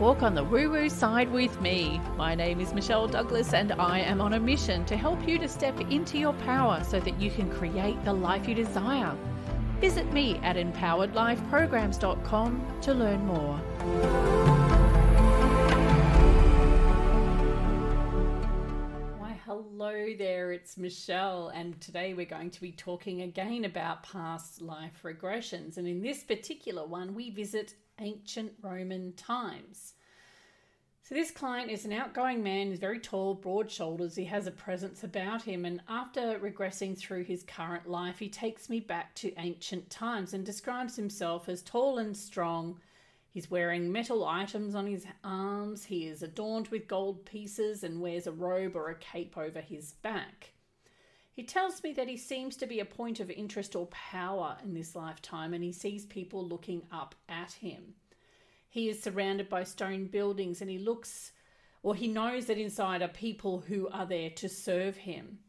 walk on the woo woo side with me. My name is Michelle Douglas, and I am on a mission to help you to step into your power so that you can create the life you desire. Visit me at empoweredlifeprograms.com to learn more. Why, hello there, it's Michelle, and today we're going to be talking again about past life regressions. And in this particular one, we visit ancient Roman times. So, this client is an outgoing man, he's very tall, broad shoulders, he has a presence about him. And after regressing through his current life, he takes me back to ancient times and describes himself as tall and strong. He's wearing metal items on his arms, he is adorned with gold pieces and wears a robe or a cape over his back. He tells me that he seems to be a point of interest or power in this lifetime and he sees people looking up at him. He is surrounded by stone buildings and he looks, or he knows that inside are people who are there to serve him.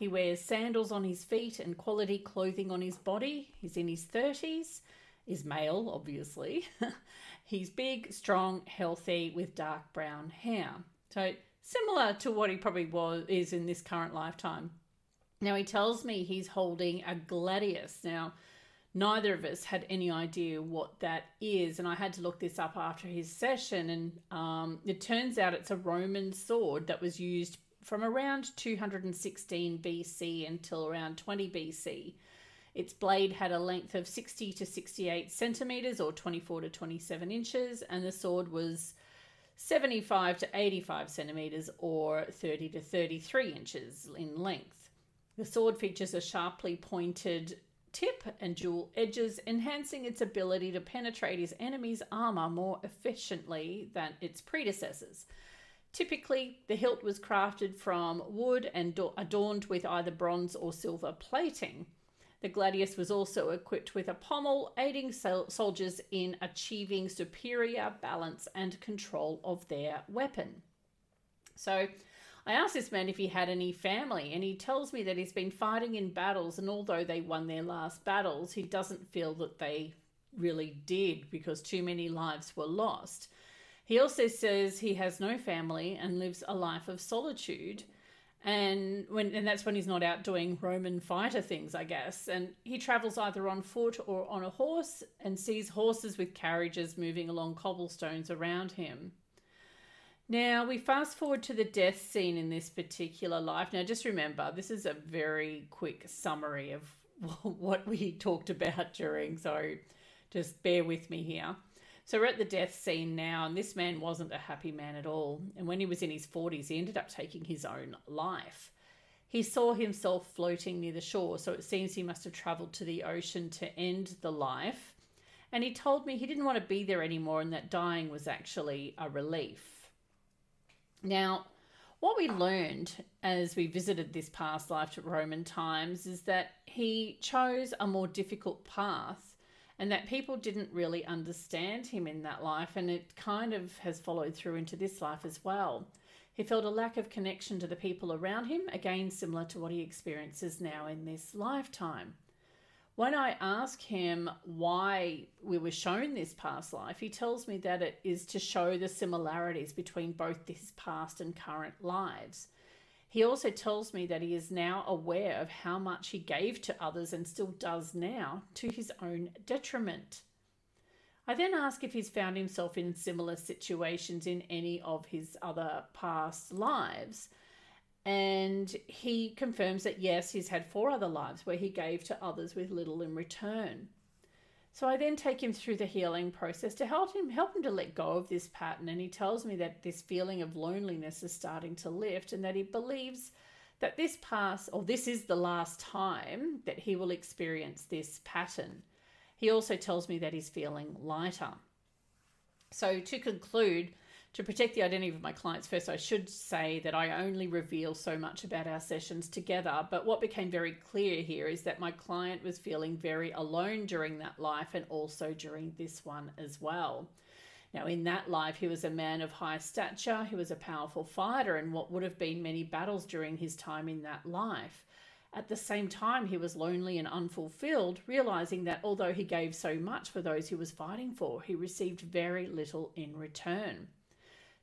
He wears sandals on his feet and quality clothing on his body. He's in his 30s, is male, obviously. He's big, strong, healthy, with dark brown hair. So, similar to what he probably was is in this current lifetime. Now, he tells me he's holding a gladius. Now, neither of us had any idea what that is and i had to look this up after his session and um, it turns out it's a roman sword that was used from around 216 bc until around 20 bc its blade had a length of 60 to 68 centimeters or 24 to 27 inches and the sword was 75 to 85 centimeters or 30 to 33 inches in length the sword features a sharply pointed tip and dual edges, enhancing its ability to penetrate his enemy's armor more efficiently than its predecessors. Typically, the hilt was crafted from wood and adorned with either bronze or silver plating. The gladius was also equipped with a pommel, aiding soldiers in achieving superior balance and control of their weapon. So, I asked this man if he had any family, and he tells me that he's been fighting in battles, and although they won their last battles, he doesn't feel that they really did because too many lives were lost. He also says he has no family and lives a life of solitude. And when and that's when he's not out doing Roman fighter things, I guess. And he travels either on foot or on a horse and sees horses with carriages moving along cobblestones around him. Now we fast forward to the death scene in this particular life. Now, just remember, this is a very quick summary of what we talked about during, so just bear with me here. So we're at the death scene now, and this man wasn't a happy man at all. And when he was in his 40s, he ended up taking his own life. He saw himself floating near the shore, so it seems he must have traveled to the ocean to end the life. And he told me he didn't want to be there anymore and that dying was actually a relief. Now, what we learned as we visited this past life to Roman times is that he chose a more difficult path and that people didn't really understand him in that life, and it kind of has followed through into this life as well. He felt a lack of connection to the people around him, again, similar to what he experiences now in this lifetime. When I ask him why we were shown this past life, he tells me that it is to show the similarities between both his past and current lives. He also tells me that he is now aware of how much he gave to others and still does now to his own detriment. I then ask if he's found himself in similar situations in any of his other past lives. And he confirms that yes, he's had four other lives where he gave to others with little in return. So I then take him through the healing process to help him help him to let go of this pattern and he tells me that this feeling of loneliness is starting to lift and that he believes that this past or this is the last time that he will experience this pattern. He also tells me that he's feeling lighter. So to conclude, to protect the identity of my clients first, I should say that I only reveal so much about our sessions together. But what became very clear here is that my client was feeling very alone during that life and also during this one as well. Now, in that life, he was a man of high stature, he was a powerful fighter in what would have been many battles during his time in that life. At the same time, he was lonely and unfulfilled, realizing that although he gave so much for those he was fighting for, he received very little in return.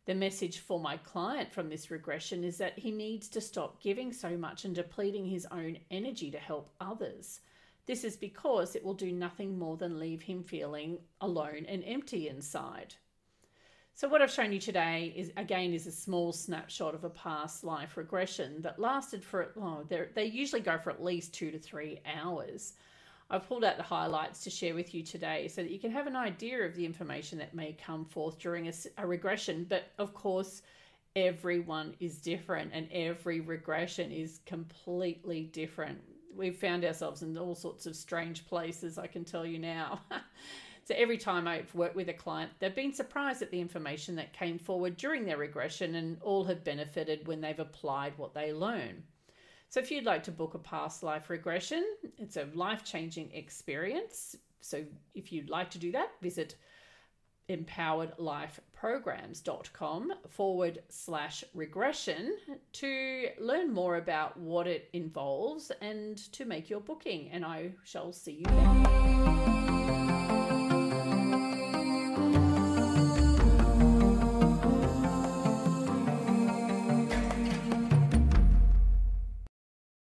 The message for my client from this regression is that he needs to stop giving so much and depleting his own energy to help others. This is because it will do nothing more than leave him feeling alone and empty inside. So what I've shown you today is again is a small snapshot of a past life regression that lasted for oh, they usually go for at least two to three hours. I've pulled out the highlights to share with you today so that you can have an idea of the information that may come forth during a, a regression. But of course, everyone is different and every regression is completely different. We've found ourselves in all sorts of strange places, I can tell you now. So every time I've worked with a client, they've been surprised at the information that came forward during their regression and all have benefited when they've applied what they learn. So if you'd like to book a past life regression, it's a life changing experience. So if you'd like to do that, visit empoweredlifeprograms.com forward slash regression to learn more about what it involves and to make your booking. And I shall see you then.